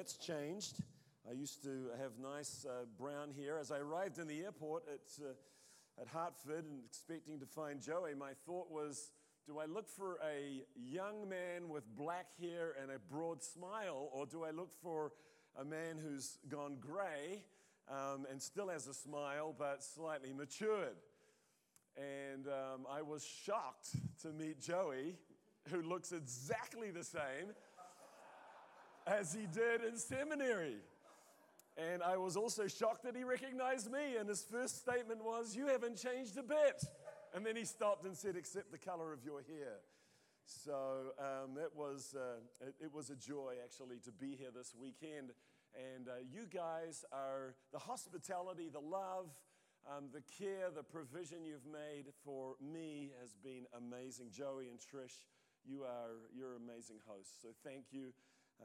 It's changed. I used to have nice uh, brown hair. As I arrived in the airport at, uh, at Hartford and expecting to find Joey, my thought was, do I look for a young man with black hair and a broad smile, or do I look for a man who's gone gray um, and still has a smile but slightly matured? And um, I was shocked to meet Joey, who looks exactly the same as he did in seminary. And I was also shocked that he recognized me. And his first statement was, You haven't changed a bit. And then he stopped and said, Except the color of your hair. So um, it, was, uh, it, it, was a joy actually to be here this weekend. And uh, you guys are the hospitality, the love, um, the care, the provision you've made for me has been amazing. Joey and Trish, you are you're amazing hosts. So thank you.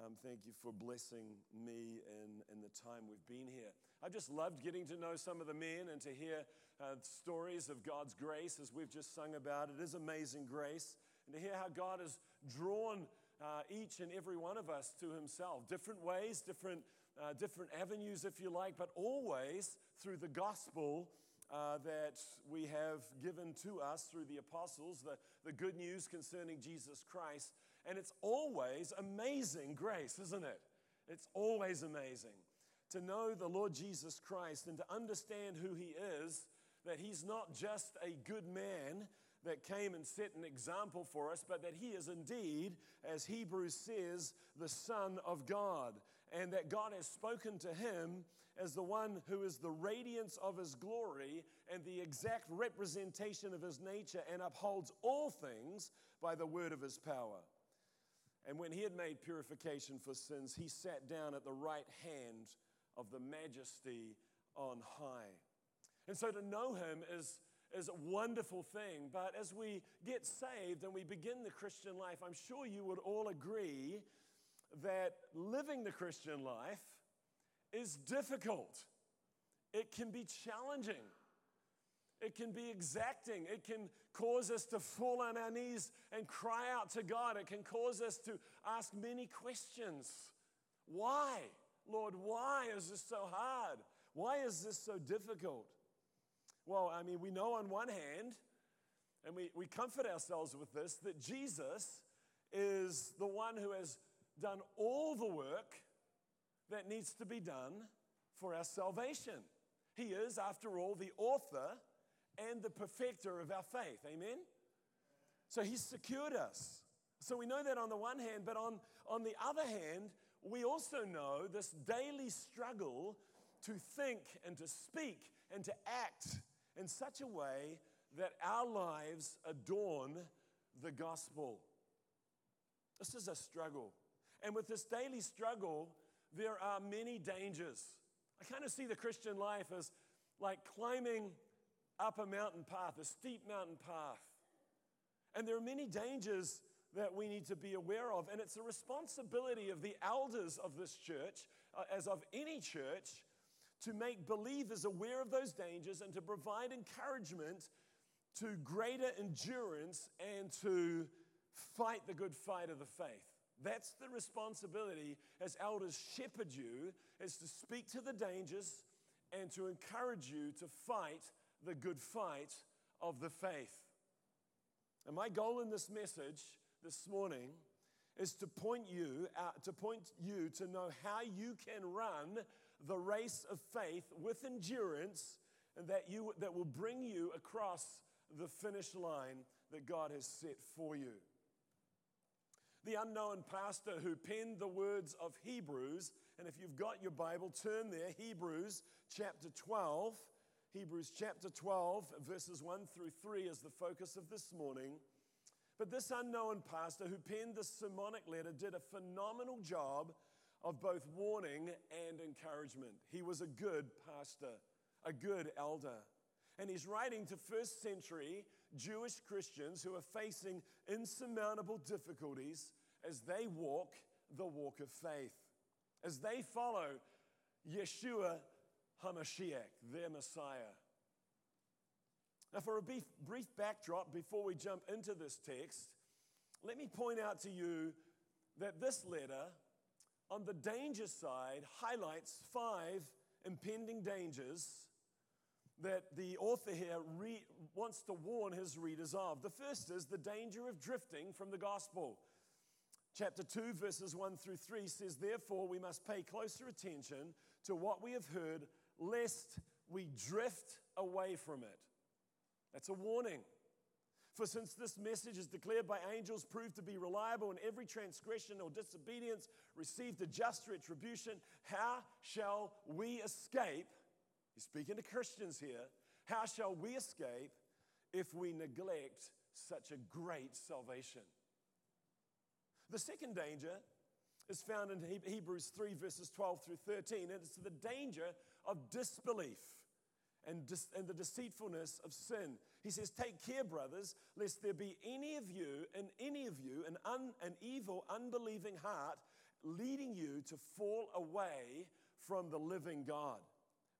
Um, thank you for blessing me in, in the time we've been here. I've just loved getting to know some of the men and to hear uh, stories of God's grace as we've just sung about. It is amazing grace. And to hear how God has drawn uh, each and every one of us to Himself. Different ways, different, uh, different avenues, if you like, but always through the gospel uh, that we have given to us through the apostles, the, the good news concerning Jesus Christ. And it's always amazing grace, isn't it? It's always amazing to know the Lord Jesus Christ and to understand who He is, that He's not just a good man that came and set an example for us, but that He is indeed, as Hebrews says, the Son of God, and that God has spoken to Him as the one who is the radiance of His glory and the exact representation of His nature and upholds all things by the word of His power. And when he had made purification for sins, he sat down at the right hand of the majesty on high. And so to know him is, is a wonderful thing. But as we get saved and we begin the Christian life, I'm sure you would all agree that living the Christian life is difficult. It can be challenging. It can be exacting. It can cause us to fall on our knees and cry out to God. It can cause us to ask many questions. Why? Lord, why is this so hard? Why is this so difficult? Well, I mean, we know on one hand, and we, we comfort ourselves with this, that Jesus is the one who has done all the work that needs to be done for our salvation. He is, after all, the author and the perfecter of our faith. Amen? So he's secured us. So we know that on the one hand, but on, on the other hand, we also know this daily struggle to think and to speak and to act in such a way that our lives adorn the gospel. This is a struggle. And with this daily struggle, there are many dangers. I kind of see the Christian life as like climbing up a mountain path, a steep mountain path. And there are many dangers that we need to be aware of. And it's a responsibility of the elders of this church, uh, as of any church, to make believers aware of those dangers and to provide encouragement to greater endurance and to fight the good fight of the faith. That's the responsibility as elders shepherd you, is to speak to the dangers and to encourage you to fight the good fight of the faith. And my goal in this message this morning is to point you out, to point you to know how you can run the race of faith with endurance and that you that will bring you across the finish line that God has set for you. The unknown pastor who penned the words of Hebrews, and if you've got your Bible, turn there, Hebrews chapter 12. Hebrews chapter 12, verses 1 through 3 is the focus of this morning. But this unknown pastor who penned this sermonic letter did a phenomenal job of both warning and encouragement. He was a good pastor, a good elder. And he's writing to first century Jewish Christians who are facing insurmountable difficulties as they walk the walk of faith, as they follow Yeshua HaMashiach, their Messiah. Now, for a brief, brief backdrop before we jump into this text, let me point out to you that this letter on the danger side, highlights five impending dangers that the author here re- wants to warn his readers of. The first is the danger of drifting from the gospel. Chapter 2, verses 1 through 3 says, Therefore, we must pay closer attention to what we have heard, lest we drift away from it. That's a warning. For since this message is declared by angels, proved to be reliable, and every transgression or disobedience received a just retribution, how shall we escape? He's speaking to Christians here. How shall we escape if we neglect such a great salvation? The second danger is found in Hebrews 3, verses 12 through 13, and it's the danger of disbelief and, dis- and the deceitfulness of sin. He says, Take care, brothers, lest there be any of you, and any of you, an, un- an evil, unbelieving heart leading you to fall away from the living God.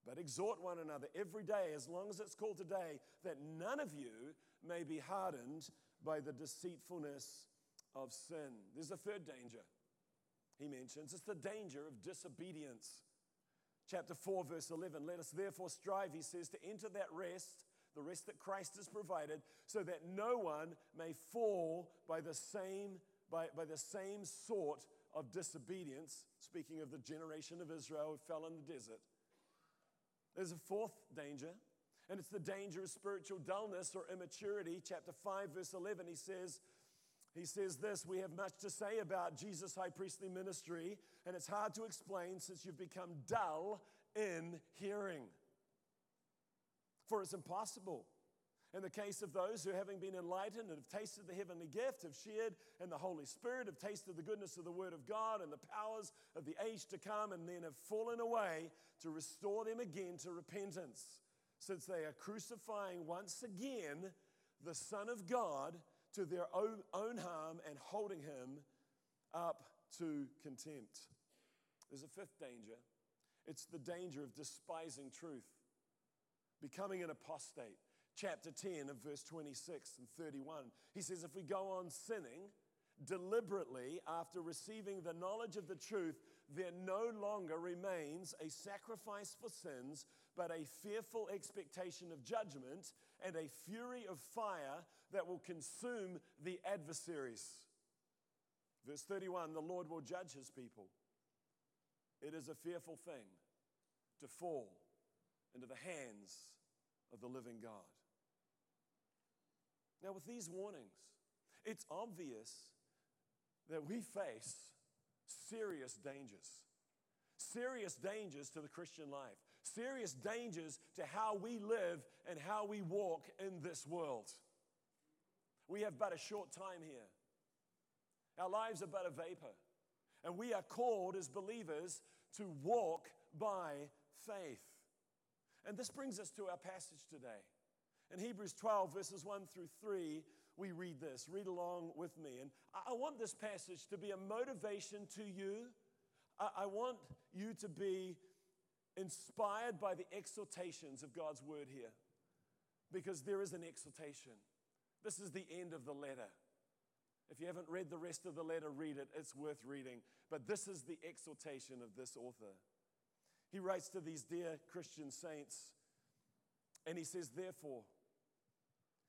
But exhort one another every day, as long as it's called today, that none of you may be hardened by the deceitfulness of sin. There's a third danger he mentions it's the danger of disobedience. Chapter 4, verse 11 Let us therefore strive, he says, to enter that rest, the rest that Christ has provided, so that no one may fall by the same, by, by the same sort of disobedience. Speaking of the generation of Israel who fell in the desert. There's a fourth danger, and it's the danger of spiritual dullness or immaturity. Chapter 5, verse 11, he says, he says this We have much to say about Jesus' high priestly ministry, and it's hard to explain since you've become dull in hearing. For it's impossible. In the case of those who, having been enlightened and have tasted the heavenly gift, have shared in the Holy Spirit, have tasted the goodness of the Word of God and the powers of the age to come, and then have fallen away to restore them again to repentance, since they are crucifying once again the Son of God to their own, own harm and holding him up to contempt. There's a fifth danger it's the danger of despising truth, becoming an apostate. Chapter 10 of verse 26 and 31. He says, If we go on sinning deliberately after receiving the knowledge of the truth, there no longer remains a sacrifice for sins, but a fearful expectation of judgment and a fury of fire that will consume the adversaries. Verse 31 the Lord will judge his people. It is a fearful thing to fall into the hands of the living God. Now, with these warnings, it's obvious that we face serious dangers. Serious dangers to the Christian life. Serious dangers to how we live and how we walk in this world. We have but a short time here. Our lives are but a vapor. And we are called as believers to walk by faith. And this brings us to our passage today. In Hebrews 12, verses 1 through 3, we read this. Read along with me. And I want this passage to be a motivation to you. I want you to be inspired by the exhortations of God's word here. Because there is an exhortation. This is the end of the letter. If you haven't read the rest of the letter, read it. It's worth reading. But this is the exhortation of this author. He writes to these dear Christian saints, and he says, Therefore,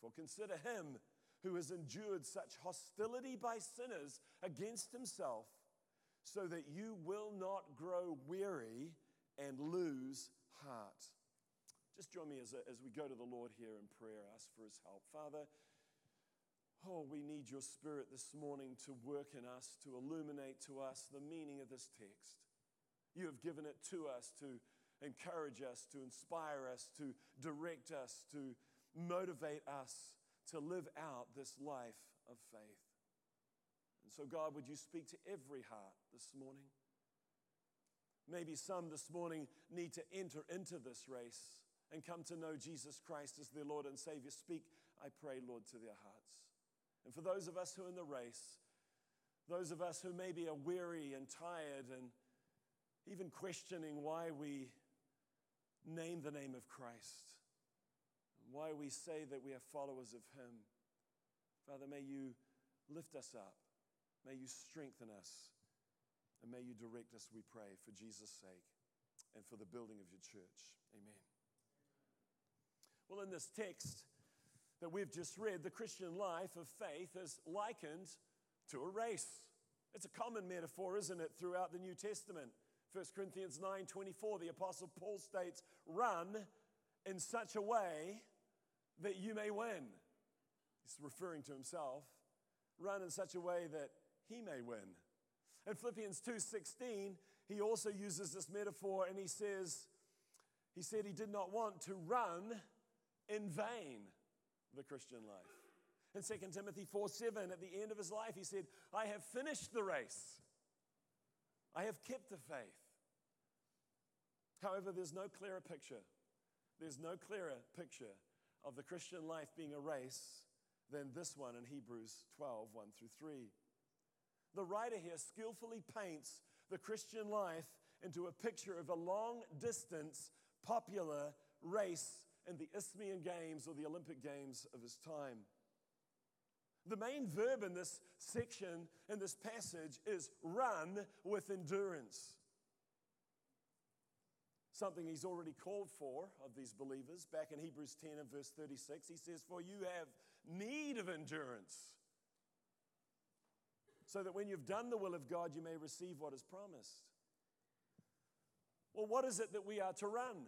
For consider him who has endured such hostility by sinners against himself, so that you will not grow weary and lose heart. Just join me as, a, as we go to the Lord here in prayer, ask for his help. Father, oh, we need your spirit this morning to work in us, to illuminate to us the meaning of this text. You have given it to us to encourage us, to inspire us, to direct us, to motivate us to live out this life of faith. And so, God, would you speak to every heart this morning? Maybe some this morning need to enter into this race and come to know Jesus Christ as their Lord and Savior. Speak, I pray, Lord, to their hearts. And for those of us who are in the race, those of us who maybe are weary and tired and even questioning why we name the name of Christ, why we say that we are followers of Him, Father, may you lift us up, may you strengthen us, and may you direct us, we pray, for Jesus' sake and for the building of your church. Amen. Well, in this text that we've just read, the Christian life of faith is likened to a race. It's a common metaphor, isn't it, throughout the New Testament? 1 Corinthians 9 24, the Apostle Paul states, Run in such a way that you may win. He's referring to himself. Run in such a way that he may win. In Philippians 2:16, he also uses this metaphor and he says, he said he did not want to run in vain the Christian life. In 2 Timothy 4 7, at the end of his life, he said, I have finished the race. I have kept the faith. However, there's no clearer picture. There's no clearer picture of the Christian life being a race than this one in Hebrews 12 1 through 3. The writer here skillfully paints the Christian life into a picture of a long distance, popular race in the Isthmian Games or the Olympic Games of his time. The main verb in this section, in this passage, is run with endurance. Something he's already called for of these believers. Back in Hebrews 10 and verse 36, he says, For you have need of endurance, so that when you've done the will of God, you may receive what is promised. Well, what is it that we are to run?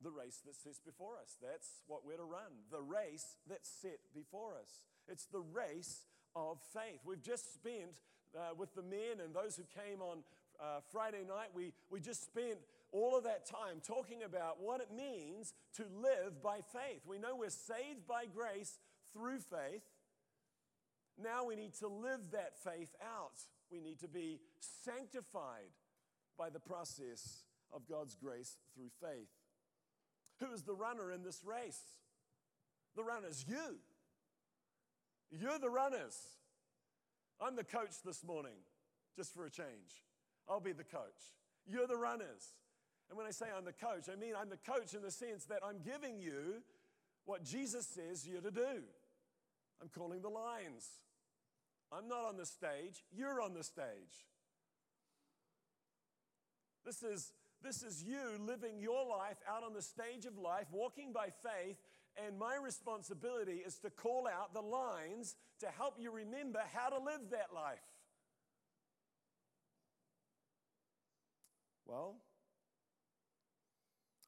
the race that sits before us. That's what we're to run, the race that's set before us. It's the race of faith. We've just spent uh, with the men and those who came on uh, Friday night, we, we just spent all of that time talking about what it means to live by faith. We know we're saved by grace through faith. Now we need to live that faith out. We need to be sanctified by the process of God's grace through faith. Who is the runner in this race? The runner's you. You're the runners. I'm the coach this morning, just for a change. I'll be the coach. You're the runners. And when I say I'm the coach, I mean I'm the coach in the sense that I'm giving you what Jesus says you're to do. I'm calling the lines. I'm not on the stage, you're on the stage. This is this is you living your life out on the stage of life, walking by faith, and my responsibility is to call out the lines to help you remember how to live that life. Well,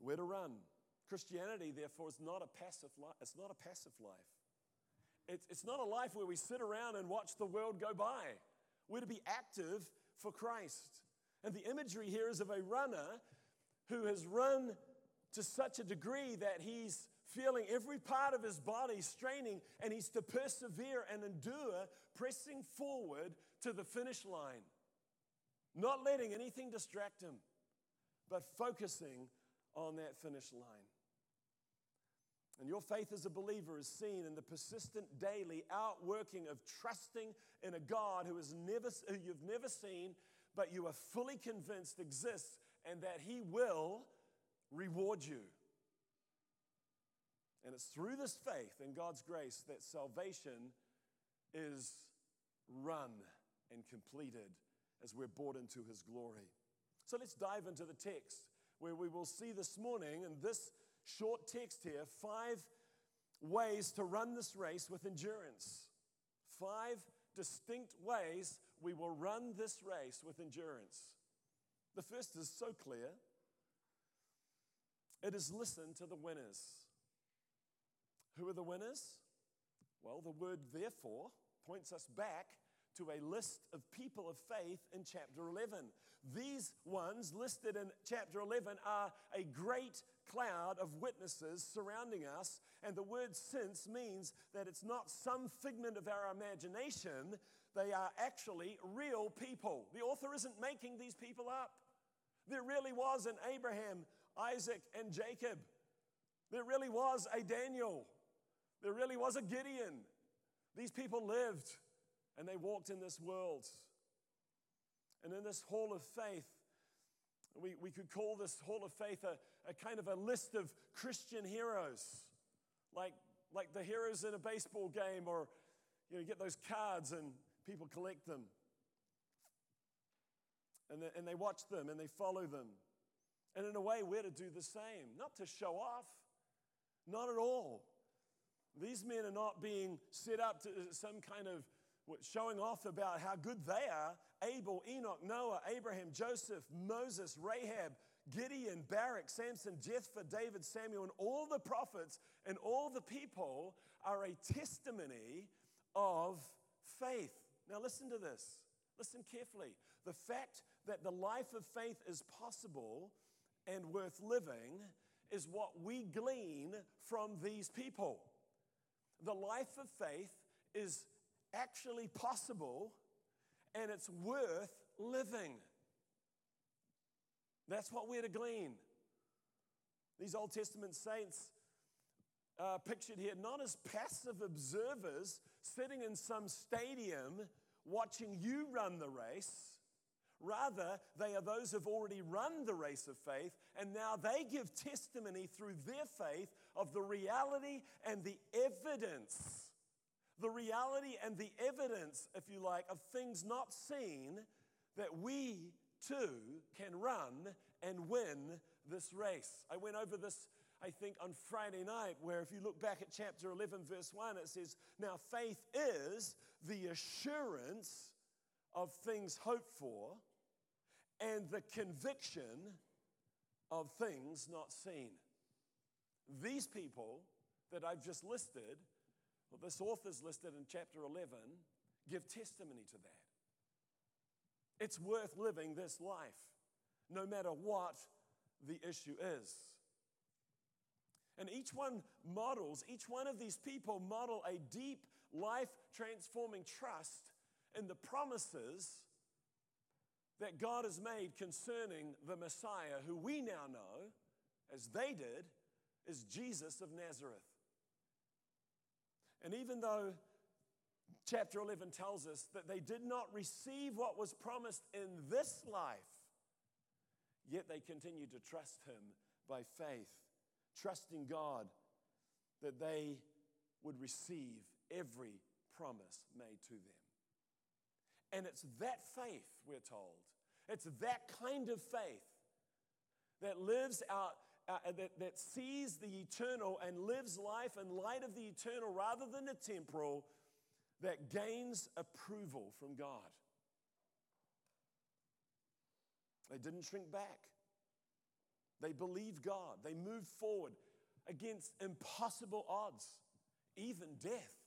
where to run? Christianity, therefore, is not a passive life. It's not a passive life. It's, it's not a life where we sit around and watch the world go by. We're to be active for Christ. And the imagery here is of a runner who has run to such a degree that he's feeling every part of his body straining, and he's to persevere and endure, pressing forward to the finish line, not letting anything distract him, but focusing on that finish line. And your faith as a believer is seen in the persistent daily outworking of trusting in a God who, is never, who you've never seen but you are fully convinced exists and that He will reward you. And it's through this faith and God's grace that salvation is run and completed as we're brought into His glory. So let's dive into the text where we will see this morning in this short text here five ways to run this race with endurance. Five distinct ways we will run this race with endurance. The first is so clear it is listen to the winners. Who are the winners? Well, the word therefore points us back to a list of people of faith in chapter 11. These ones listed in chapter 11 are a great cloud of witnesses surrounding us, and the word since means that it's not some figment of our imagination, they are actually real people. The author isn't making these people up. There really was an Abraham, Isaac, and Jacob. There really was a Daniel. There really was a Gideon. These people lived and they walked in this world. And in this hall of faith, we, we could call this hall of faith a, a kind of a list of Christian heroes, like, like the heroes in a baseball game, or you, know, you get those cards and people collect them. And and they watch them and they follow them. And in a way, we're to do the same, not to show off, not at all. These men are not being set up to some kind of showing off about how good they are. Abel, Enoch, Noah, Abraham, Joseph, Moses, Rahab, Gideon, Barak, Samson, Jephthah, David, Samuel, and all the prophets and all the people are a testimony of faith. Now, listen to this. Listen carefully. The fact that the life of faith is possible and worth living is what we glean from these people. The life of faith is actually possible and it's worth living. That's what we're to glean. These Old Testament saints are pictured here not as passive observers sitting in some stadium watching you run the race. Rather, they are those who've already run the race of faith, and now they give testimony through their faith of the reality and the evidence the reality and the evidence, if you like, of things not seen, that we too can run and win this race. I went over this, I think, on Friday night, where if you look back at chapter 11, verse 1, it says, Now faith is the assurance of things hoped for and the conviction of things not seen. These people that I've just listed well, this author's listed in chapter 11 give testimony to that. It's worth living this life, no matter what the issue is. And each one models, each one of these people model a deep, life transforming trust in the promises that God has made concerning the Messiah, who we now know, as they did, is Jesus of Nazareth. And even though chapter 11 tells us that they did not receive what was promised in this life, yet they continued to trust Him by faith, trusting God that they would receive every promise made to them. And it's that faith, we're told, it's that kind of faith that lives out uh, that, that sees the eternal and lives life in light of the eternal rather than the temporal, that gains approval from God. They didn't shrink back. They believed God. They moved forward against impossible odds, even death.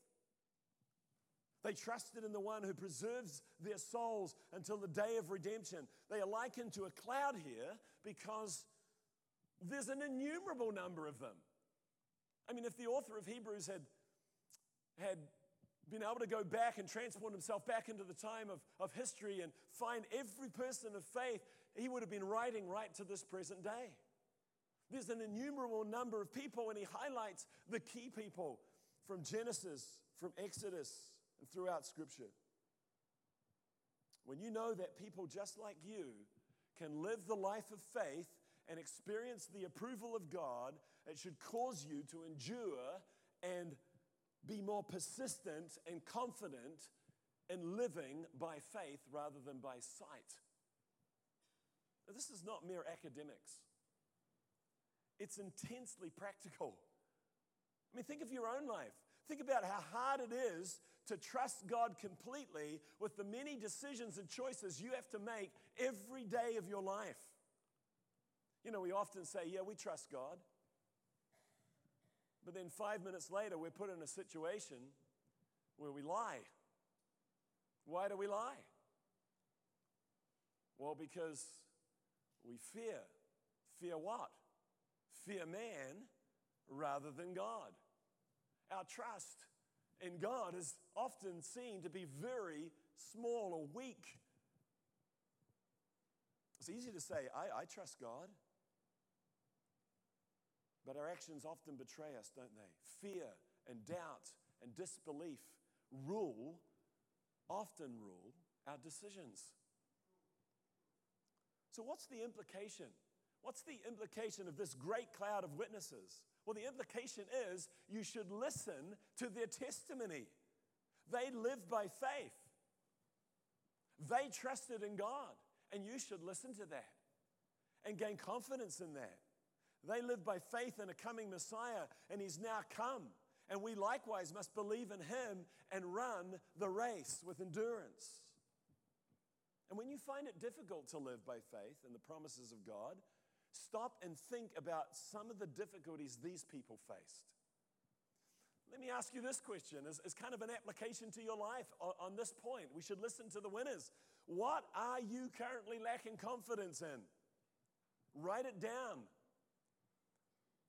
They trusted in the one who preserves their souls until the day of redemption. They are likened to a cloud here because there's an innumerable number of them. I mean, if the author of Hebrews had, had been able to go back and transport himself back into the time of, of history and find every person of faith, he would have been writing right to this present day. There's an innumerable number of people, and he highlights the key people from Genesis, from Exodus, and throughout Scripture. When you know that people just like you can live the life of faith and experience the approval of God, it should cause you to endure and be more persistent and confident in living by faith rather than by sight. Now, this is not mere academics, it's intensely practical. I mean, think of your own life. Think about how hard it is to trust God completely with the many decisions and choices you have to make every day of your life. You know, we often say, yeah, we trust God. But then five minutes later, we're put in a situation where we lie. Why do we lie? Well, because we fear. Fear what? Fear man rather than God. Our trust in God is often seen to be very small or weak. It's easy to say, I, I trust God. But our actions often betray us, don't they? Fear and doubt and disbelief rule, often rule, our decisions. So, what's the implication? What's the implication of this great cloud of witnesses? Well, the implication is you should listen to their testimony. They lived by faith, they trusted in God, and you should listen to that and gain confidence in that. They lived by faith in a coming Messiah, and He's now come. And we likewise must believe in Him and run the race with endurance. And when you find it difficult to live by faith in the promises of God, stop and think about some of the difficulties these people faced. Let me ask you this question as, as kind of an application to your life on, on this point. We should listen to the winners. What are you currently lacking confidence in? Write it down.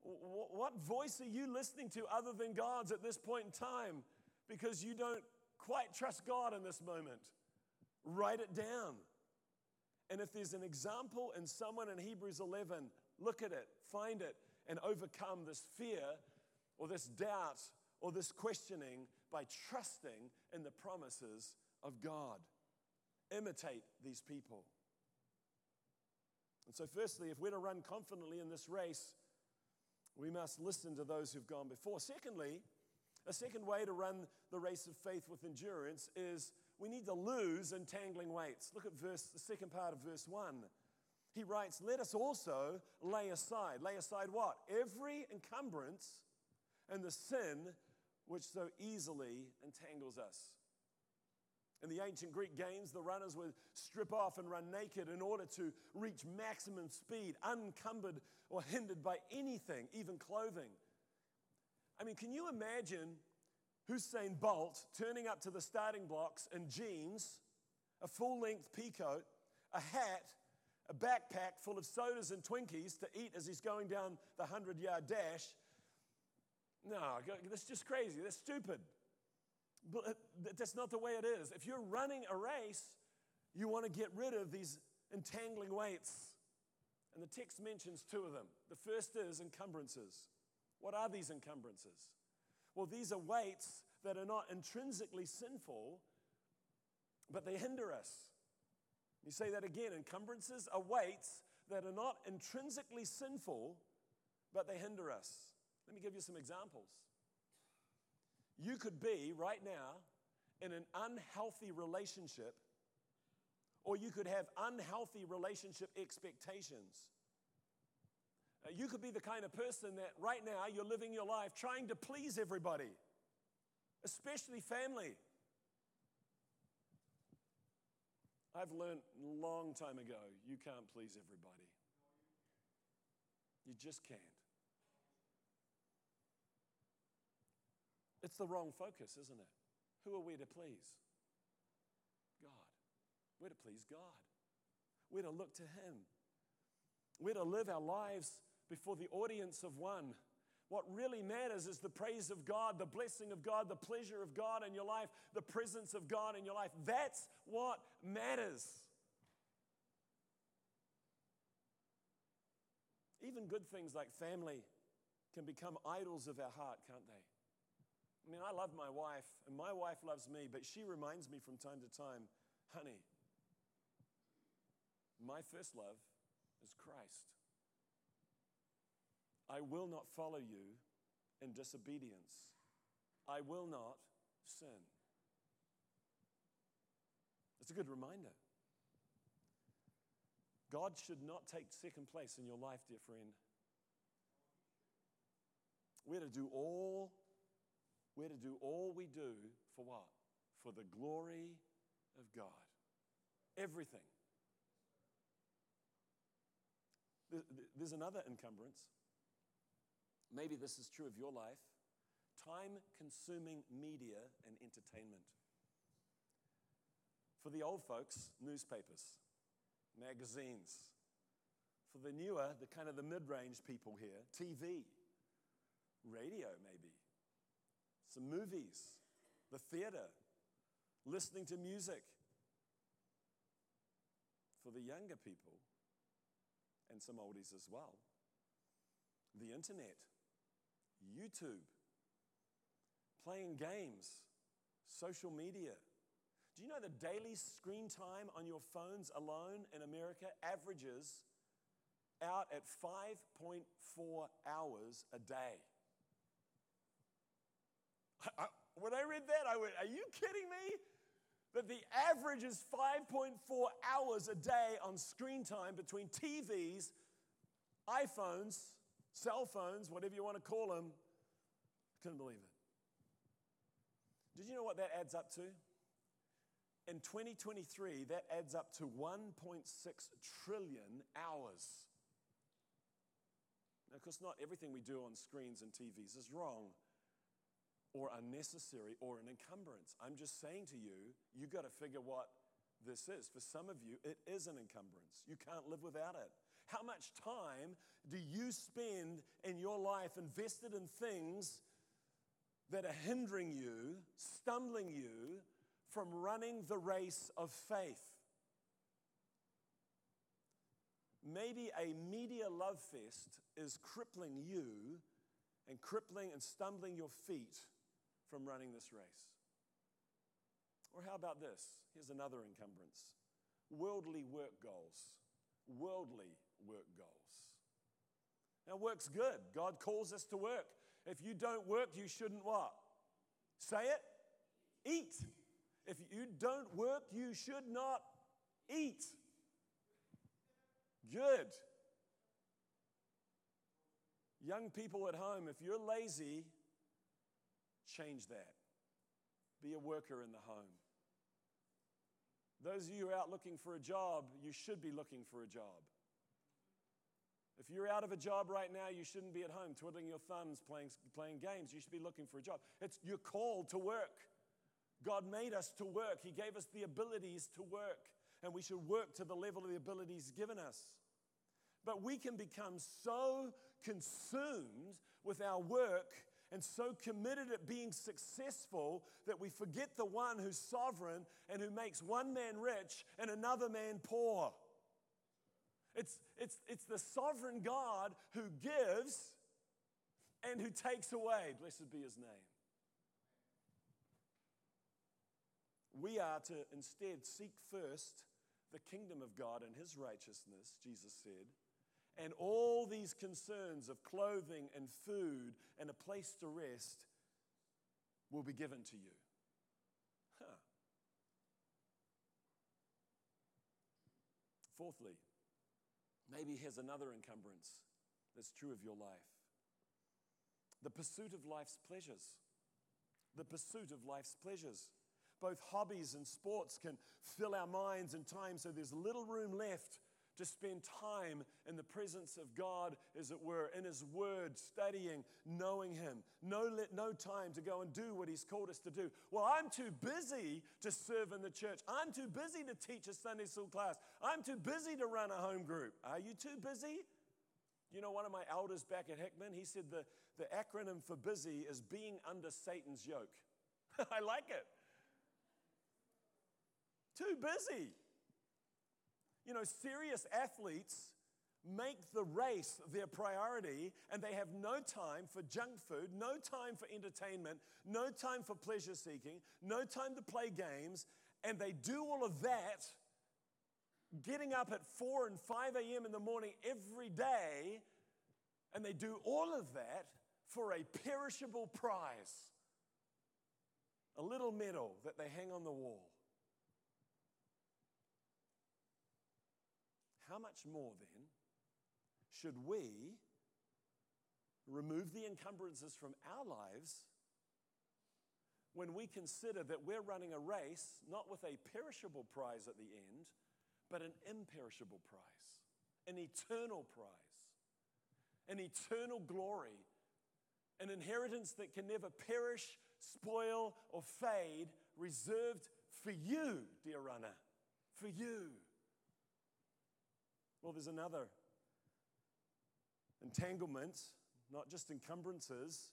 What voice are you listening to other than God's at this point in time because you don't quite trust God in this moment? Write it down. And if there's an example in someone in Hebrews 11, look at it, find it, and overcome this fear or this doubt or this questioning by trusting in the promises of God. Imitate these people. And so, firstly, if we're to run confidently in this race, we must listen to those who've gone before. Secondly, a second way to run the race of faith with endurance is we need to lose entangling weights. Look at verse, the second part of verse 1. He writes, Let us also lay aside. Lay aside what? Every encumbrance and the sin which so easily entangles us. In the ancient Greek games, the runners would strip off and run naked in order to reach maximum speed, uncumbered or hindered by anything, even clothing. I mean, can you imagine Usain Bolt turning up to the starting blocks in jeans, a full length peacoat, a hat, a backpack full of sodas and Twinkies to eat as he's going down the 100 yard dash? No, that's just crazy. That's stupid. Uh, that's not the way it is. If you're running a race, you want to get rid of these entangling weights. And the text mentions two of them. The first is encumbrances. What are these encumbrances? Well, these are weights that are not intrinsically sinful, but they hinder us. You say that again encumbrances are weights that are not intrinsically sinful, but they hinder us. Let me give you some examples. You could be right now in an unhealthy relationship, or you could have unhealthy relationship expectations. Uh, you could be the kind of person that right now you're living your life trying to please everybody, especially family. I've learned a long time ago you can't please everybody. You just can't. It's the wrong focus, isn't it? Who are we to please? God. We're to please God. We're to look to Him. We're to live our lives before the audience of one. What really matters is the praise of God, the blessing of God, the pleasure of God in your life, the presence of God in your life. That's what matters. Even good things like family can become idols of our heart, can't they? I mean, I love my wife, and my wife loves me, but she reminds me from time to time, honey, my first love is Christ. I will not follow you in disobedience. I will not sin. It's a good reminder. God should not take second place in your life, dear friend. We're to do all we're to do all we do for what? For the glory of God. Everything. There's another encumbrance. Maybe this is true of your life time consuming media and entertainment. For the old folks, newspapers, magazines. For the newer, the kind of the mid range people here, TV, radio, maybe some movies, the theater, listening to music. For the younger people, and some oldies as well. The internet, YouTube, playing games, social media. Do you know the daily screen time on your phones alone in America averages out at 5.4 hours a day? I, when I read that, I went, Are you kidding me? That the average is 5.4 hours a day on screen time between TVs, iPhones, cell phones, whatever you want to call them. I couldn't believe it. Did you know what that adds up to? In 2023, that adds up to 1.6 trillion hours. Now, of course, not everything we do on screens and TVs is wrong or unnecessary or an encumbrance. I'm just saying to you, you got to figure what this is. For some of you, it is an encumbrance. You can't live without it. How much time do you spend in your life invested in things that are hindering you, stumbling you from running the race of faith? Maybe a media love fest is crippling you and crippling and stumbling your feet from running this race. Or how about this? Here's another encumbrance worldly work goals. Worldly work goals. Now, work's good. God calls us to work. If you don't work, you shouldn't what? Say it? Eat. If you don't work, you should not eat. Good. Young people at home, if you're lazy, Change that. Be a worker in the home. Those of you out looking for a job, you should be looking for a job. If you're out of a job right now, you shouldn't be at home twiddling your thumbs playing, playing games. You should be looking for a job. It's, you're called to work. God made us to work, He gave us the abilities to work, and we should work to the level of the abilities given us. But we can become so consumed with our work and so committed at being successful that we forget the one who's sovereign and who makes one man rich and another man poor. It's, it's, it's the sovereign God who gives and who takes away. Blessed be his name. We are to instead seek first the kingdom of God and his righteousness, Jesus said and all these concerns of clothing and food and a place to rest will be given to you. Huh. Fourthly, maybe here's another encumbrance that's true of your life the pursuit of life's pleasures. The pursuit of life's pleasures. Both hobbies and sports can fill our minds and time so there's little room left to spend time in the presence of God, as it were, in His Word, studying, knowing Him. No, no time to go and do what He's called us to do. Well, I'm too busy to serve in the church. I'm too busy to teach a Sunday school class. I'm too busy to run a home group. Are you too busy? You know, one of my elders back at Hickman, he said the, the acronym for busy is being under Satan's yoke. I like it. Too busy. You know, serious athletes make the race their priority and they have no time for junk food, no time for entertainment, no time for pleasure seeking, no time to play games, and they do all of that getting up at 4 and 5 a.m. in the morning every day, and they do all of that for a perishable prize a little medal that they hang on the wall. How much more then should we remove the encumbrances from our lives when we consider that we're running a race not with a perishable prize at the end, but an imperishable prize, an eternal prize, an eternal glory, an inheritance that can never perish, spoil, or fade, reserved for you, dear runner, for you. Well, there's another entanglement, not just encumbrances,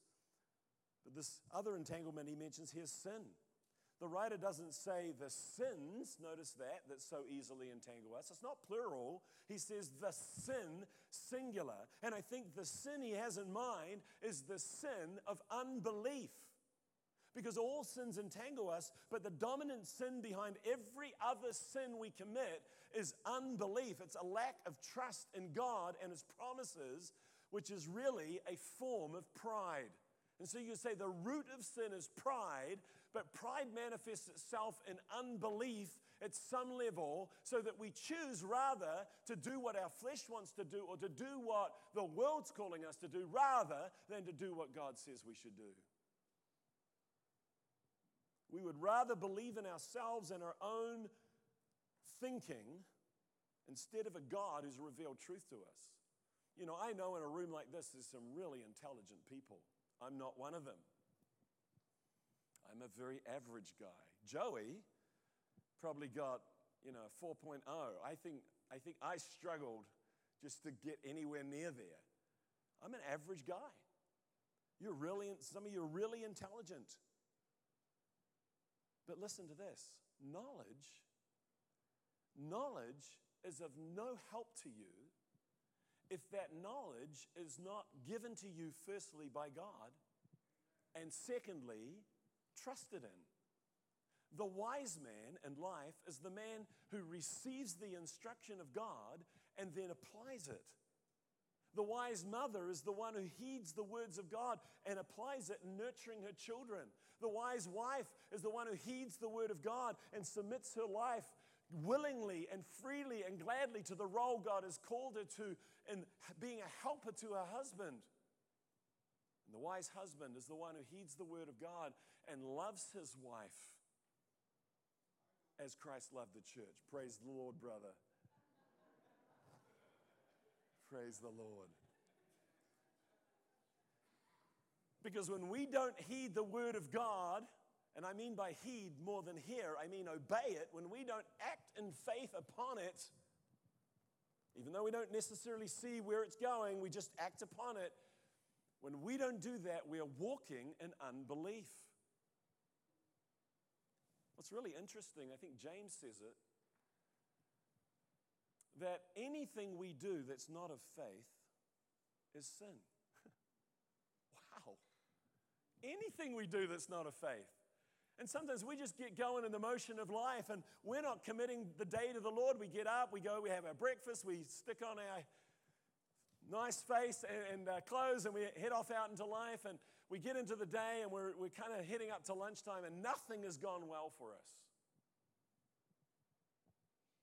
but this other entanglement he mentions here sin. The writer doesn't say the sins, notice that, that so easily entangle us. It's not plural. He says the sin, singular. And I think the sin he has in mind is the sin of unbelief. Because all sins entangle us, but the dominant sin behind every other sin we commit is unbelief. It's a lack of trust in God and His promises, which is really a form of pride. And so you say the root of sin is pride, but pride manifests itself in unbelief at some level so that we choose rather to do what our flesh wants to do or to do what the world's calling us to do rather than to do what God says we should do. We would rather believe in ourselves and our own thinking instead of a God who's revealed truth to us. You know, I know in a room like this, there's some really intelligent people. I'm not one of them. I'm a very average guy. Joey probably got, you know, 4.0. I think, I think I struggled just to get anywhere near there. I'm an average guy. You're really, some of you are really intelligent. But listen to this knowledge, knowledge is of no help to you if that knowledge is not given to you, firstly, by God, and secondly, trusted in. The wise man in life is the man who receives the instruction of God and then applies it. The wise mother is the one who heeds the words of God and applies it in nurturing her children. The wise wife is the one who heeds the word of God and submits her life willingly and freely and gladly to the role God has called her to in being a helper to her husband. And the wise husband is the one who heeds the word of God and loves his wife as Christ loved the church. Praise the Lord, brother. Praise the Lord. Because when we don't heed the word of God, and I mean by heed more than hear, I mean obey it, when we don't act in faith upon it, even though we don't necessarily see where it's going, we just act upon it, when we don't do that, we are walking in unbelief. What's really interesting, I think James says it, that anything we do that's not of faith is sin. wow. Anything we do that's not of faith. And sometimes we just get going in the motion of life and we're not committing the day to the Lord. We get up, we go, we have our breakfast, we stick on our nice face and, and uh, clothes, and we head off out into life. And we get into the day, and we're, we're kind of heading up to lunchtime, and nothing has gone well for us.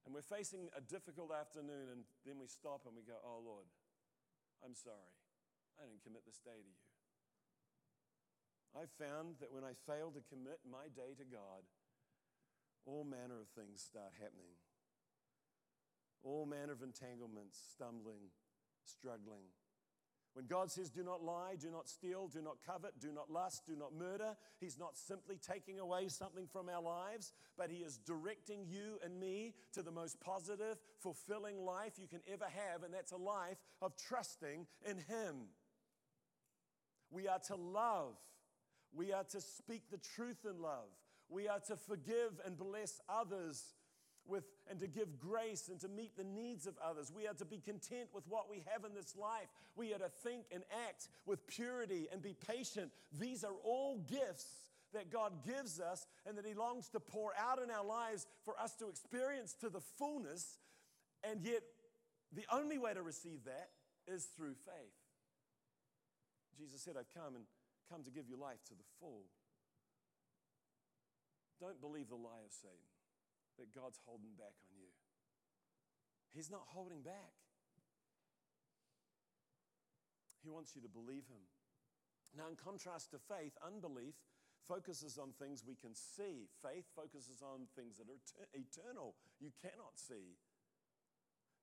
And we're facing a difficult afternoon, and then we stop and we go, Oh Lord, I'm sorry. I didn't commit this day to you. I found that when I fail to commit my day to God, all manner of things start happening. All manner of entanglements, stumbling, struggling. When God says, do not lie, do not steal, do not covet, do not lust, do not murder, He's not simply taking away something from our lives, but He is directing you and me to the most positive, fulfilling life you can ever have, and that's a life of trusting in Him. We are to love, we are to speak the truth in love, we are to forgive and bless others with and to give grace and to meet the needs of others. We are to be content with what we have in this life. We are to think and act with purity and be patient. These are all gifts that God gives us and that He longs to pour out in our lives for us to experience to the fullness. And yet, the only way to receive that is through faith. Jesus said, I've come and come to give you life to the full. Don't believe the lie of Satan that God's holding back on you. He's not holding back. He wants you to believe Him. Now, in contrast to faith, unbelief focuses on things we can see. Faith focuses on things that are eternal, you cannot see.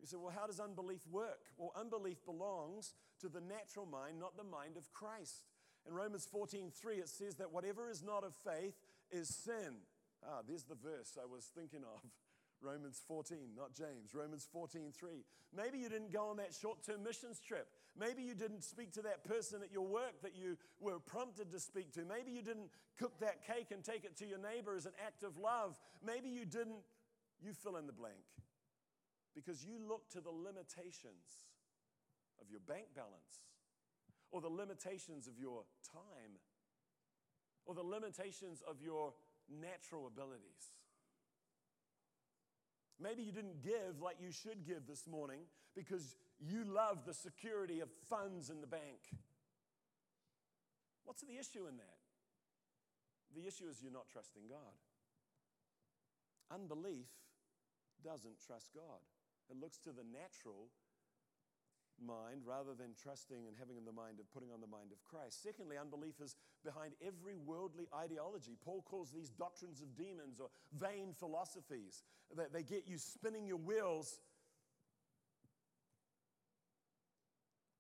You say, well, how does unbelief work? Well, unbelief belongs to the natural mind, not the mind of Christ. In Romans 14:3, it says that whatever is not of faith is sin. Ah, there's the verse I was thinking of. Romans 14, not James. Romans 14, 3. Maybe you didn't go on that short term missions trip. Maybe you didn't speak to that person at your work that you were prompted to speak to. Maybe you didn't cook that cake and take it to your neighbor as an act of love. Maybe you didn't, you fill in the blank. Because you look to the limitations of your bank balance, or the limitations of your time, or the limitations of your natural abilities. Maybe you didn't give like you should give this morning because you love the security of funds in the bank. What's the issue in that? The issue is you're not trusting God. Unbelief doesn't trust God, it looks to the natural mind rather than trusting and having in the mind of putting on the mind of Christ. Secondly, unbelief is behind every worldly ideology. Paul calls these doctrines of demons or vain philosophies that they get you spinning your wheels,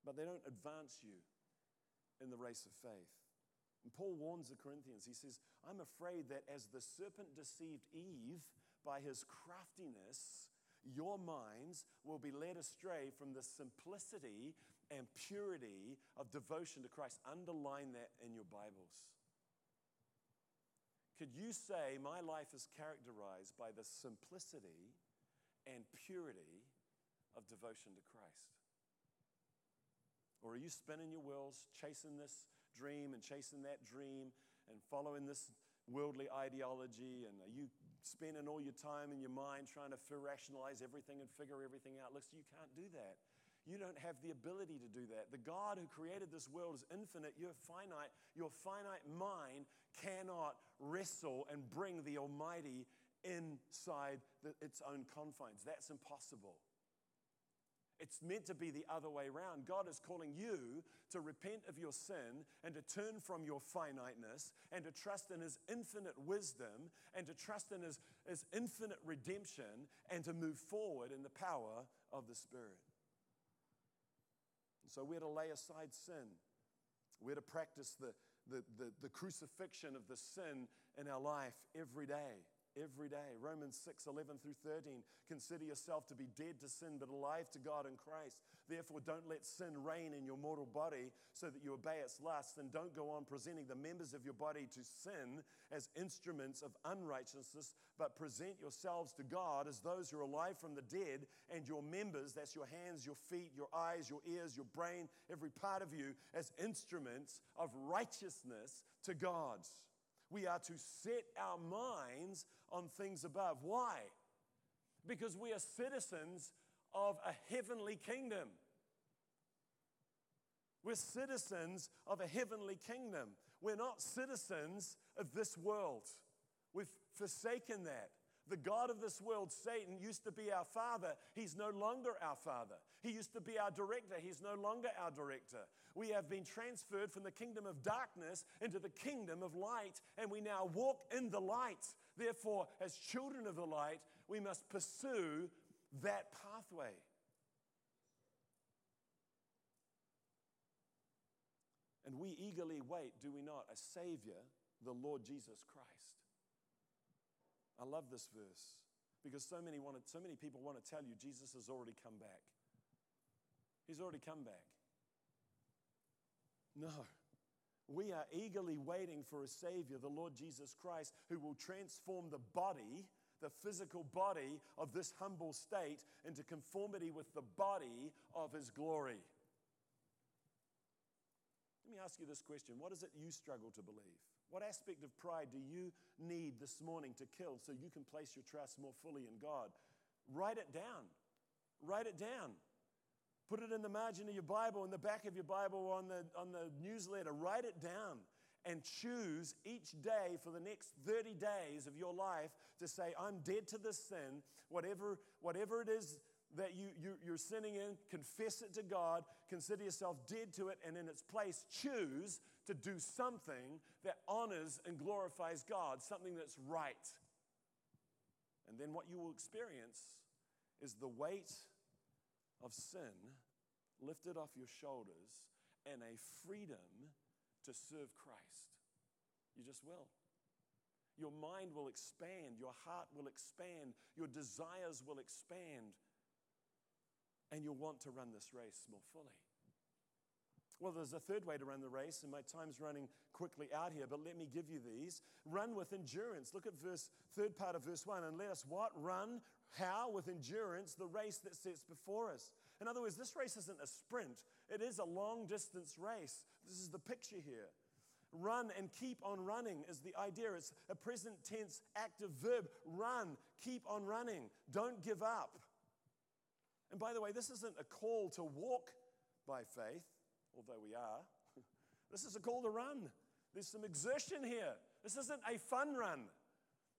but they don't advance you in the race of faith. And Paul warns the Corinthians. He says, I'm afraid that as the serpent deceived Eve by his craftiness, your minds will be led astray from the simplicity and purity of devotion to Christ. Underline that in your Bibles. Could you say, My life is characterized by the simplicity and purity of devotion to Christ? Or are you spinning your wheels, chasing this dream and chasing that dream and following this worldly ideology? And are you spending all your time in your mind trying to rationalize everything and figure everything out. Listen, you can't do that. You don't have the ability to do that. The God who created this world is infinite. You're finite. Your finite mind cannot wrestle and bring the Almighty inside the, its own confines. That's impossible. It's meant to be the other way around. God is calling you to repent of your sin and to turn from your finiteness and to trust in His infinite wisdom and to trust in His, His infinite redemption and to move forward in the power of the Spirit. And so we're to lay aside sin. We're to practice the, the, the, the crucifixion of the sin in our life every day every day. Romans 6 11 through 13. Consider yourself to be dead to sin, but alive to God in Christ. Therefore, don't let sin reign in your mortal body so that you obey its lusts, and don't go on presenting the members of your body to sin as instruments of unrighteousness, but present yourselves to God as those who are alive from the dead, and your members, that's your hands, your feet, your eyes, your ears, your brain, every part of you, as instruments of righteousness to God's. We are to set our minds on things above. Why? Because we are citizens of a heavenly kingdom. We're citizens of a heavenly kingdom. We're not citizens of this world. We've forsaken that. The God of this world, Satan, used to be our father. He's no longer our father. He used to be our director. He's no longer our director. We have been transferred from the kingdom of darkness into the kingdom of light, and we now walk in the light. Therefore, as children of the light, we must pursue that pathway. And we eagerly wait, do we not, a Savior, the Lord Jesus Christ. I love this verse because so many, want to, so many people want to tell you Jesus has already come back. He's already come back. No. We are eagerly waiting for a Savior, the Lord Jesus Christ, who will transform the body, the physical body of this humble state, into conformity with the body of His glory. Let me ask you this question What is it you struggle to believe? What aspect of pride do you need this morning to kill so you can place your trust more fully in God? Write it down. Write it down. Put it in the margin of your Bible, in the back of your Bible, on the, on the newsletter. Write it down and choose each day for the next 30 days of your life to say, I'm dead to this sin. Whatever, whatever it is that you, you, you're sinning in, confess it to God, consider yourself dead to it, and in its place, choose to do something that honors and glorifies God, something that's right. And then what you will experience is the weight of sin lifted off your shoulders and a freedom to serve Christ. You just will. Your mind will expand, your heart will expand, your desires will expand, and you'll want to run this race more fully. Well, there's a third way to run the race, and my time's running quickly out here, but let me give you these. Run with endurance. Look at verse, third part of verse one, and let us what? Run, how? With endurance, the race that sits before us. In other words, this race isn't a sprint, it is a long distance race. This is the picture here. Run and keep on running is the idea. It's a present tense active verb. Run, keep on running, don't give up. And by the way, this isn't a call to walk by faith, although we are. This is a call to run. There's some exertion here. This isn't a fun run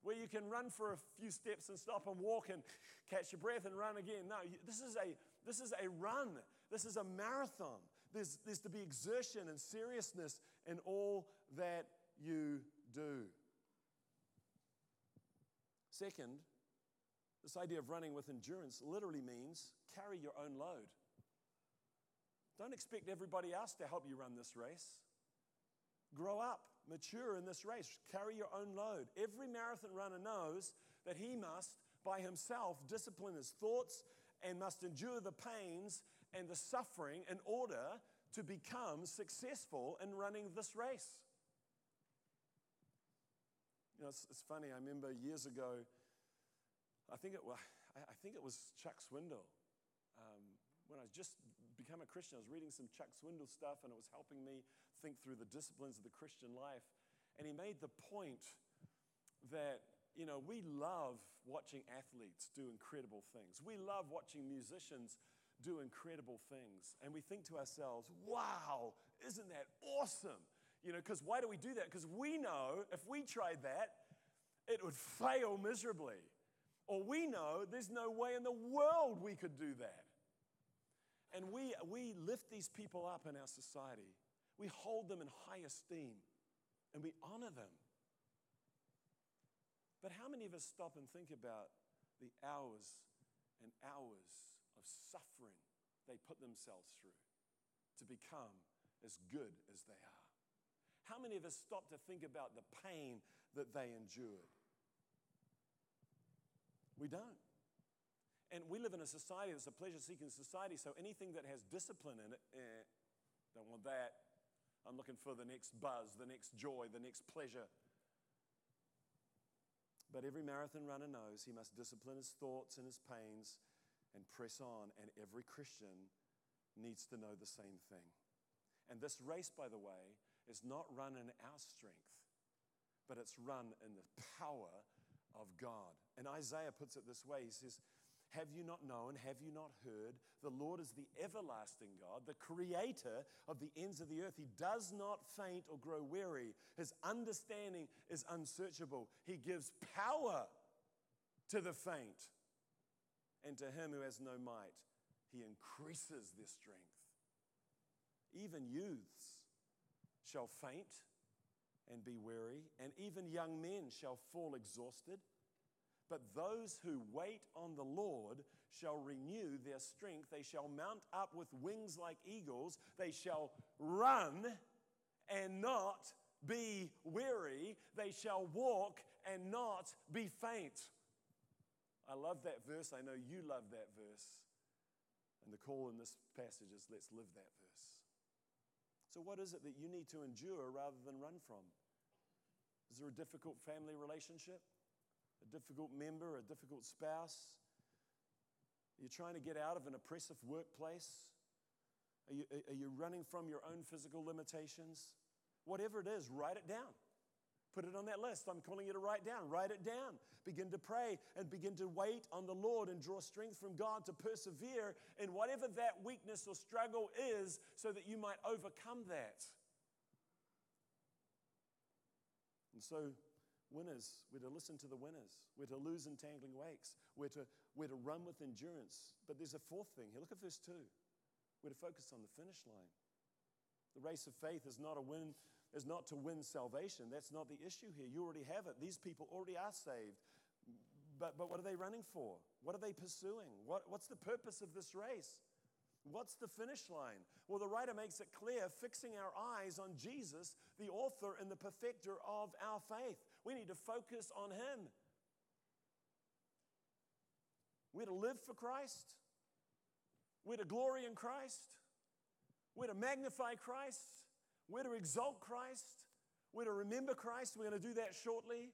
where you can run for a few steps and stop and walk and catch your breath and run again. No, this is a, this is a run. This is a marathon. There's, there's to be exertion and seriousness in all that you do. Second, this idea of running with endurance literally means carry your own load. Don't expect everybody else to help you run this race. Grow up, mature in this race, carry your own load. Every marathon runner knows that he must, by himself, discipline his thoughts and must endure the pains and the suffering in order to become successful in running this race. You know, it's, it's funny. I remember years ago, I think it was, I think it was Chuck Swindoll. Um, when I was just became a Christian, I was reading some Chuck Swindoll stuff, and it was helping me think through the disciplines of the Christian life. And he made the point that you know, we love watching athletes do incredible things. We love watching musicians do incredible things. And we think to ourselves, wow, isn't that awesome? You know, because why do we do that? Because we know if we tried that, it would fail miserably. Or we know there's no way in the world we could do that. And we, we lift these people up in our society. We hold them in high esteem and we honor them. But how many of us stop and think about the hours and hours of suffering they put themselves through to become as good as they are? How many of us stop to think about the pain that they endured? We don't. And we live in a society that's a pleasure seeking society, so anything that has discipline in it, eh, don't want that. I'm looking for the next buzz, the next joy, the next pleasure. But every marathon runner knows he must discipline his thoughts and his pains and press on, and every Christian needs to know the same thing. And this race, by the way, is not run in our strength, but it's run in the power of God. And Isaiah puts it this way He says, have you not known? Have you not heard? The Lord is the everlasting God, the creator of the ends of the earth. He does not faint or grow weary. His understanding is unsearchable. He gives power to the faint, and to him who has no might, he increases their strength. Even youths shall faint and be weary, and even young men shall fall exhausted. But those who wait on the Lord shall renew their strength. They shall mount up with wings like eagles. They shall run and not be weary. They shall walk and not be faint. I love that verse. I know you love that verse. And the call in this passage is let's live that verse. So, what is it that you need to endure rather than run from? Is there a difficult family relationship? A difficult member, a difficult spouse? You're you trying to get out of an oppressive workplace? Are you, are you running from your own physical limitations? Whatever it is, write it down. Put it on that list. I'm calling you to write down. Write it down. Begin to pray and begin to wait on the Lord and draw strength from God to persevere in whatever that weakness or struggle is so that you might overcome that. And so winners. We're to listen to the winners. We're to lose entangling wakes. We're to, we're to run with endurance. But there's a fourth thing here. Look at verse 2. We're to focus on the finish line. The race of faith is not a win, is not to win salvation. That's not the issue here. You already have it. These people already are saved. But, but what are they running for? What are they pursuing? What, what's the purpose of this race? What's the finish line? Well, the writer makes it clear fixing our eyes on Jesus, the author and the perfecter of our faith. We need to focus on Him. We're to live for Christ. We're to glory in Christ. We're to magnify Christ. We're to exalt Christ. We're to remember Christ. We're going to do that shortly.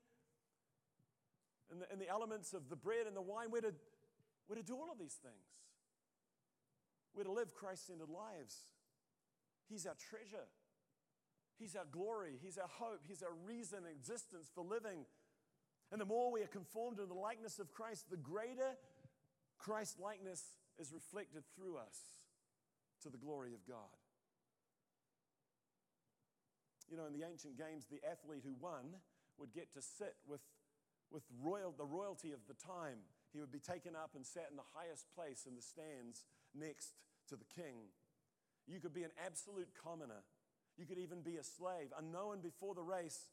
And the, and the elements of the bread and the wine, we're to, we're to do all of these things. We're to live Christ centered lives. He's our treasure. He's our glory. He's our hope. He's our reason existence for living. And the more we are conformed to the likeness of Christ, the greater Christ likeness is reflected through us to the glory of God. You know, in the ancient games, the athlete who won would get to sit with, with royal, the royalty of the time. He would be taken up and sat in the highest place in the stands next to the king. You could be an absolute commoner. You could even be a slave, unknown before the race.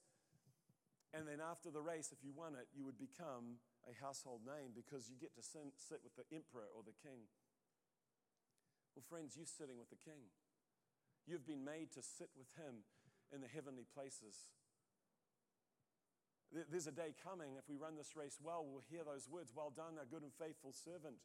And then after the race, if you won it, you would become a household name because you get to sit with the emperor or the king. Well, friends, you're sitting with the king. You've been made to sit with him in the heavenly places. There's a day coming, if we run this race well, we'll hear those words Well done, our good and faithful servant.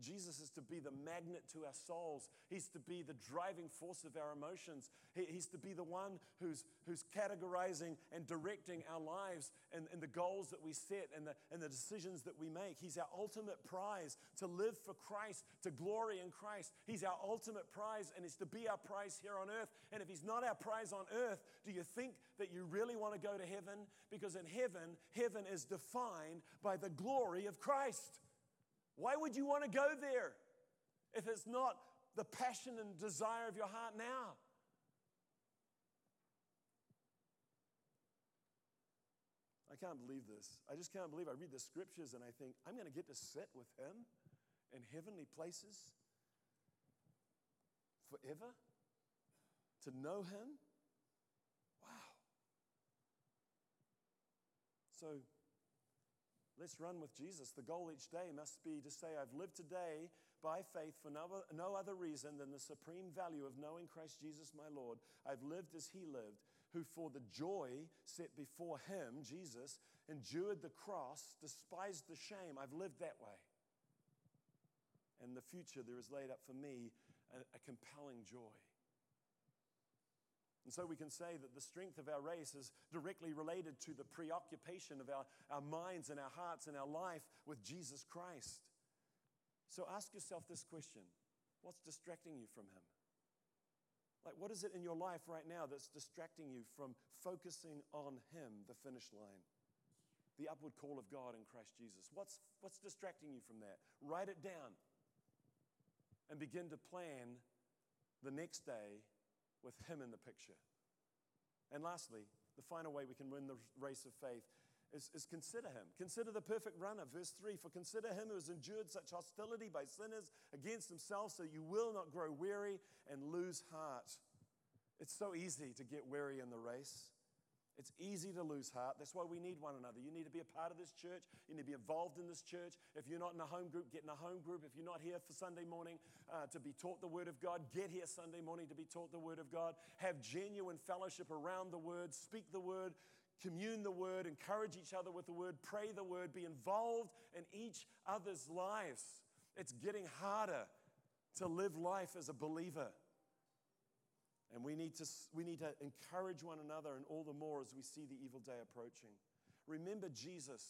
Jesus is to be the magnet to our souls. He's to be the driving force of our emotions. He's to be the one who's, who's categorizing and directing our lives and, and the goals that we set and the, and the decisions that we make. He's our ultimate prize to live for Christ, to glory in Christ. He's our ultimate prize and is to be our prize here on earth. And if He's not our prize on earth, do you think that you really want to go to heaven? Because in heaven, heaven is defined by the glory of Christ. Why would you want to go there if it's not the passion and desire of your heart now? I can't believe this. I just can't believe I read the scriptures and I think, I'm going to get to sit with him in heavenly places forever? To know him? Wow. So, Let's run with Jesus. The goal each day must be to say, I've lived today by faith for no, other reason than the supreme value of knowing Christ Jesus my Lord. I've lived as he lived, who for the joy set before him, Jesus, endured the cross, despised the shame. I've lived that way. And the future there is laid up for me a, a compelling joy. And so we can say that the strength of our race is directly related to the preoccupation of our, our minds and our hearts and our life with Jesus Christ. So ask yourself this question What's distracting you from Him? Like, what is it in your life right now that's distracting you from focusing on Him, the finish line? The upward call of God in Christ Jesus. What's, what's distracting you from that? Write it down and begin to plan the next day with Him in the picture. And lastly, the final way we can win the race of faith is, is, consider him. Consider the perfect runner. Verse 3 For consider him who has endured such hostility by sinners against himself, so you will not grow weary and lose heart. It's so easy to get weary in the race. It's easy to lose heart. That's why we need one another. You need to be a part of this church. You need to be involved in this church. If you're not in a home group, get in a home group. If you're not here for Sunday morning uh, to be taught the Word of God, get here Sunday morning to be taught the Word of God. Have genuine fellowship around the Word. Speak the Word. Commune the Word. Encourage each other with the Word. Pray the Word. Be involved in each other's lives. It's getting harder to live life as a believer. And we need, to, we need to encourage one another, and all the more as we see the evil day approaching. Remember Jesus.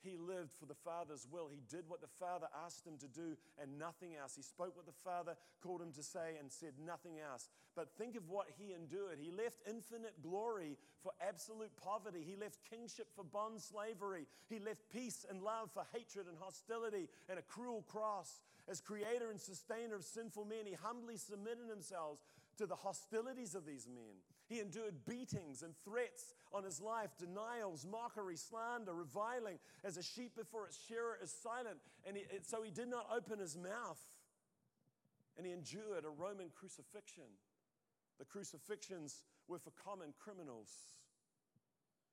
He lived for the Father's will. He did what the Father asked him to do and nothing else. He spoke what the Father called him to say and said nothing else. But think of what he endured. He left infinite glory for absolute poverty. He left kingship for bond slavery. He left peace and love for hatred and hostility and a cruel cross. As creator and sustainer of sinful men, he humbly submitted himself to the hostilities of these men. He endured beatings and threats on his life, denials, mockery, slander, reviling, as a sheep before its shearer is silent. And he, so he did not open his mouth. And he endured a Roman crucifixion. The crucifixions were for common criminals.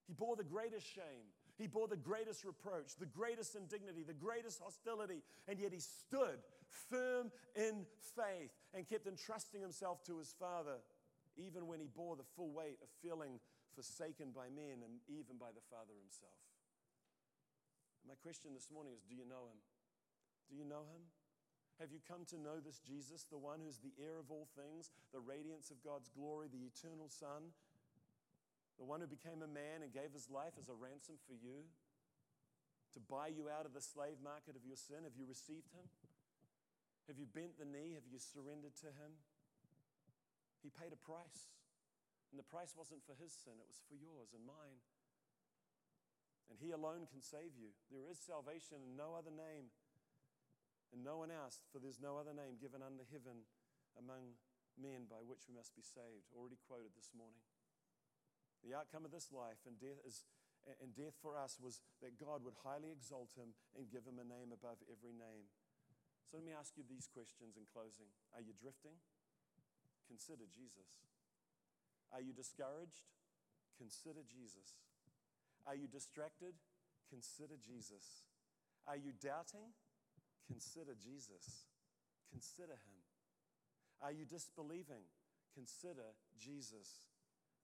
He bore the greatest shame. He bore the greatest reproach, the greatest indignity, the greatest hostility, and yet he stood firm in faith and kept entrusting himself to his Father, even when he bore the full weight of feeling forsaken by men and even by the Father Himself. My question this morning is Do you know Him? Do you know Him? Have you come to know this Jesus, the one who's the heir of all things, the radiance of God's glory, the eternal Son, the one who became a man and gave his life as a ransom for you, to buy you out of the slave market of your sin? Have you received him? Have you bent the knee? Have you surrendered to him? He paid a price. And the price wasn't for his sin, it was for yours and mine. And he alone can save you. There is salvation in no other name and no one else, for there's no other name given under heaven among men by which we must be saved. Already quoted this morning. The outcome of this life and death, is, and death for us was that God would highly exalt him and give him a name above every name. So let me ask you these questions in closing Are you drifting? Consider Jesus. Are you discouraged? Consider Jesus. Are you distracted? Consider Jesus. Are you doubting? Consider Jesus. Consider him. Are you disbelieving? Consider Jesus.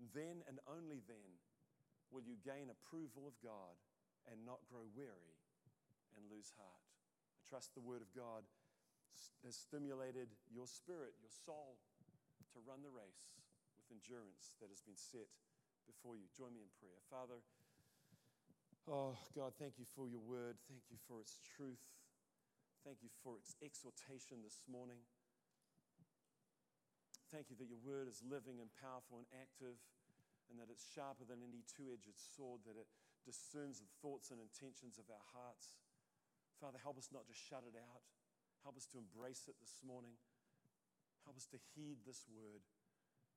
Then and only then will you gain approval of God and not grow weary and lose heart. I trust the Word of God has stimulated your spirit, your soul, to run the race with endurance that has been set before you. Join me in prayer. Father, oh God, thank you for your Word. Thank you for its truth. Thank you for its exhortation this morning. Thank you that your word is living and powerful and active, and that it's sharper than any two edged sword, that it discerns the thoughts and intentions of our hearts. Father, help us not to shut it out. Help us to embrace it this morning. Help us to heed this word,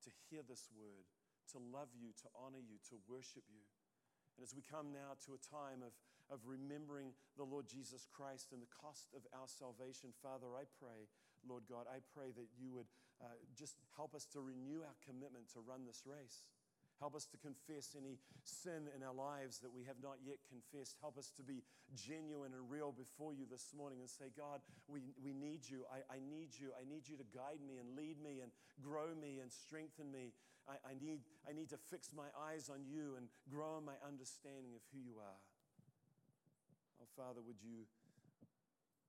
to hear this word, to love you, to honor you, to worship you. And as we come now to a time of of remembering the Lord Jesus Christ and the cost of our salvation, Father, I pray, Lord God, I pray that you would uh, just help us to renew our commitment to run this race. Help us to confess any sin in our lives that we have not yet confessed. Help us to be genuine and real before you this morning and say, God, we, we need you. I, I need you. I need you to guide me and lead me and grow me and strengthen me. I, I, need, I need to fix my eyes on you and grow in my understanding of who you are. Oh, Father, would you,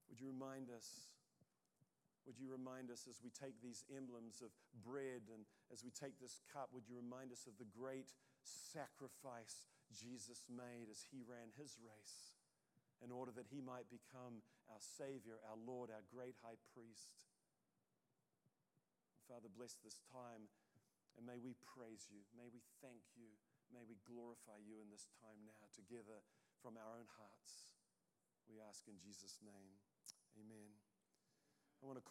would you remind us? Would you remind us as we take these emblems of bread and as we take this cup, would you remind us of the great sacrifice Jesus made as he ran his race in order that he might become our Savior, our Lord, our great high priest? Father, bless this time and may we praise you. May we thank you. May we glorify you in this time now together from our own hearts. We ask in Jesus' name. Amen. I want to